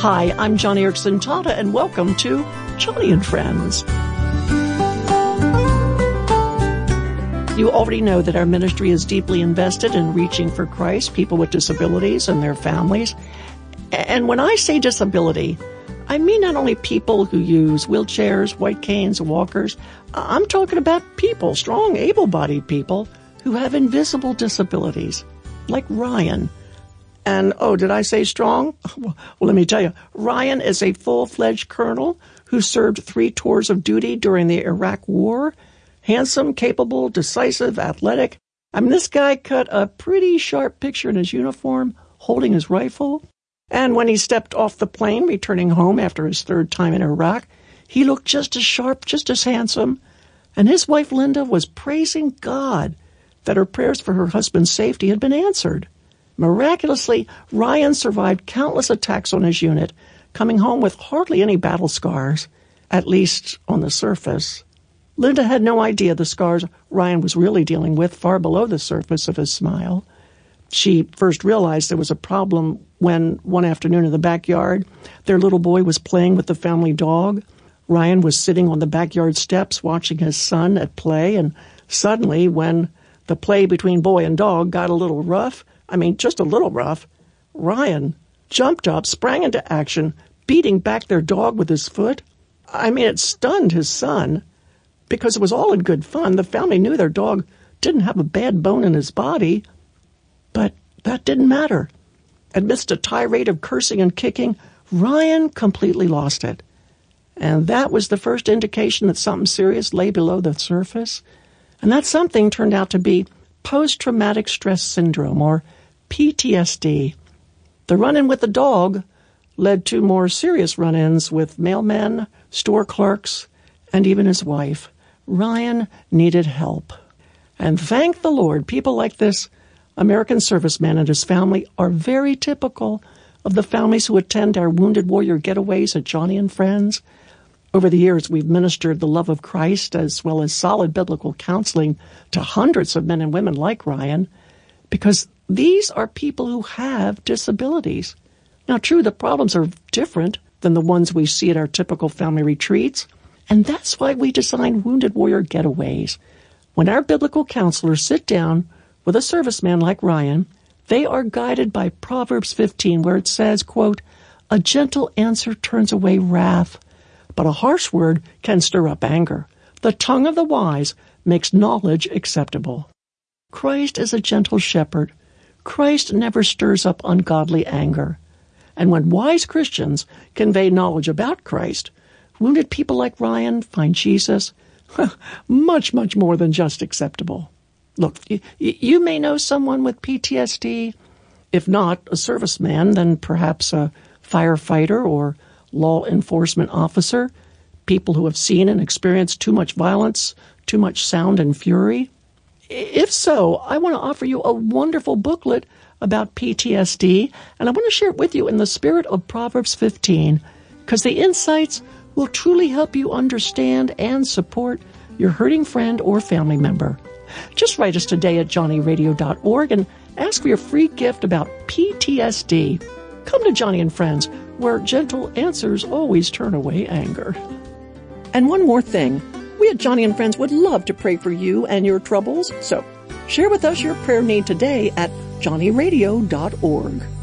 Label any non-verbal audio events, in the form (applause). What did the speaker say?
Hi, I'm Joni Eareckson Tada, and welcome to Joni and Friends. You already know that our ministry is deeply invested in reaching for Christ, people with disabilities and their families. And when I say disability, I mean not only people who use wheelchairs, white canes, walkers. I'm talking about people, strong, able-bodied people who have invisible disabilities, like Ryan and oh, did I say strong? (laughs) Well, let me tell you, Ryan is a full-fledged colonel who served three tours of duty during the Iraq War. Handsome, capable, decisive, athletic. I mean, this guy cut a pretty sharp picture in his uniform, holding his rifle. And when he stepped off the plane, returning home after his third time in Iraq, he looked just as sharp, just as handsome. And his wife Linda was praising God that her prayers for her husband's safety had been answered. Miraculously, Ryan survived countless attacks on his unit, coming home with hardly any battle scars, at least on the surface. Linda had no idea the scars Ryan was really dealing with far below the surface of his smile. She first realized there was a problem when, one afternoon in the backyard, their little boy was playing with the family dog. Ryan was sitting on the backyard steps watching his son at play, and suddenly, when the play between boy and dog got a little rough, I mean, just a little rough. Ryan jumped up, sprang into action, beating back their dog with his foot. I mean, it stunned his son because it was all in good fun. The family knew their dog didn't have a bad bone in his body, but that didn't matter. Amidst a tirade of cursing and kicking, Ryan completely lost it. And that was the first indication that something serious lay below the surface. And that something turned out to be post traumatic stress syndrome, or PTSD. The run in with the dog led to more serious run ins with mailmen, store clerks, and even his wife. Ryan needed help. And thank the Lord, people like this American serviceman and his family are very typical of the families who attend our Wounded Warrior getaways at Joni and Friends. Over the years, we've ministered the love of Christ as well as solid biblical counseling to hundreds of men and women like Ryan because these are people who have disabilities. Now, true, the problems are different than the ones we see at our typical family retreats, and that's why we design Wounded Warrior Getaways. When our biblical counselors sit down with a serviceman like Ryan, they are guided by Proverbs 15, where it says, quote, A gentle answer turns away wrath, but a harsh word can stir up anger. The tongue of the wise makes knowledge acceptable. Christ is a gentle shepherd Christ never stirs up ungodly anger. And when wise Christians convey knowledge about Christ, wounded people like Ryan find Jesus (laughs) much, much more than just acceptable. Look, you, may know someone with PTSD. If not a serviceman, then perhaps a firefighter or law enforcement officer, people who have seen and experienced too much violence, too much sound and fury. If so, I want to offer you a wonderful booklet about PTSD, and I want to share it with you in the spirit of Proverbs 15, because the insights will truly help you understand and support your hurting friend or family member. Just write us today at joniradio.org and ask for your free gift about PTSD. Come to Joni and Friends, where gentle answers always turn away anger. And one more thing. At Joni and Friends would love to pray for you and your troubles, so share with us your prayer need today at joniradio.org.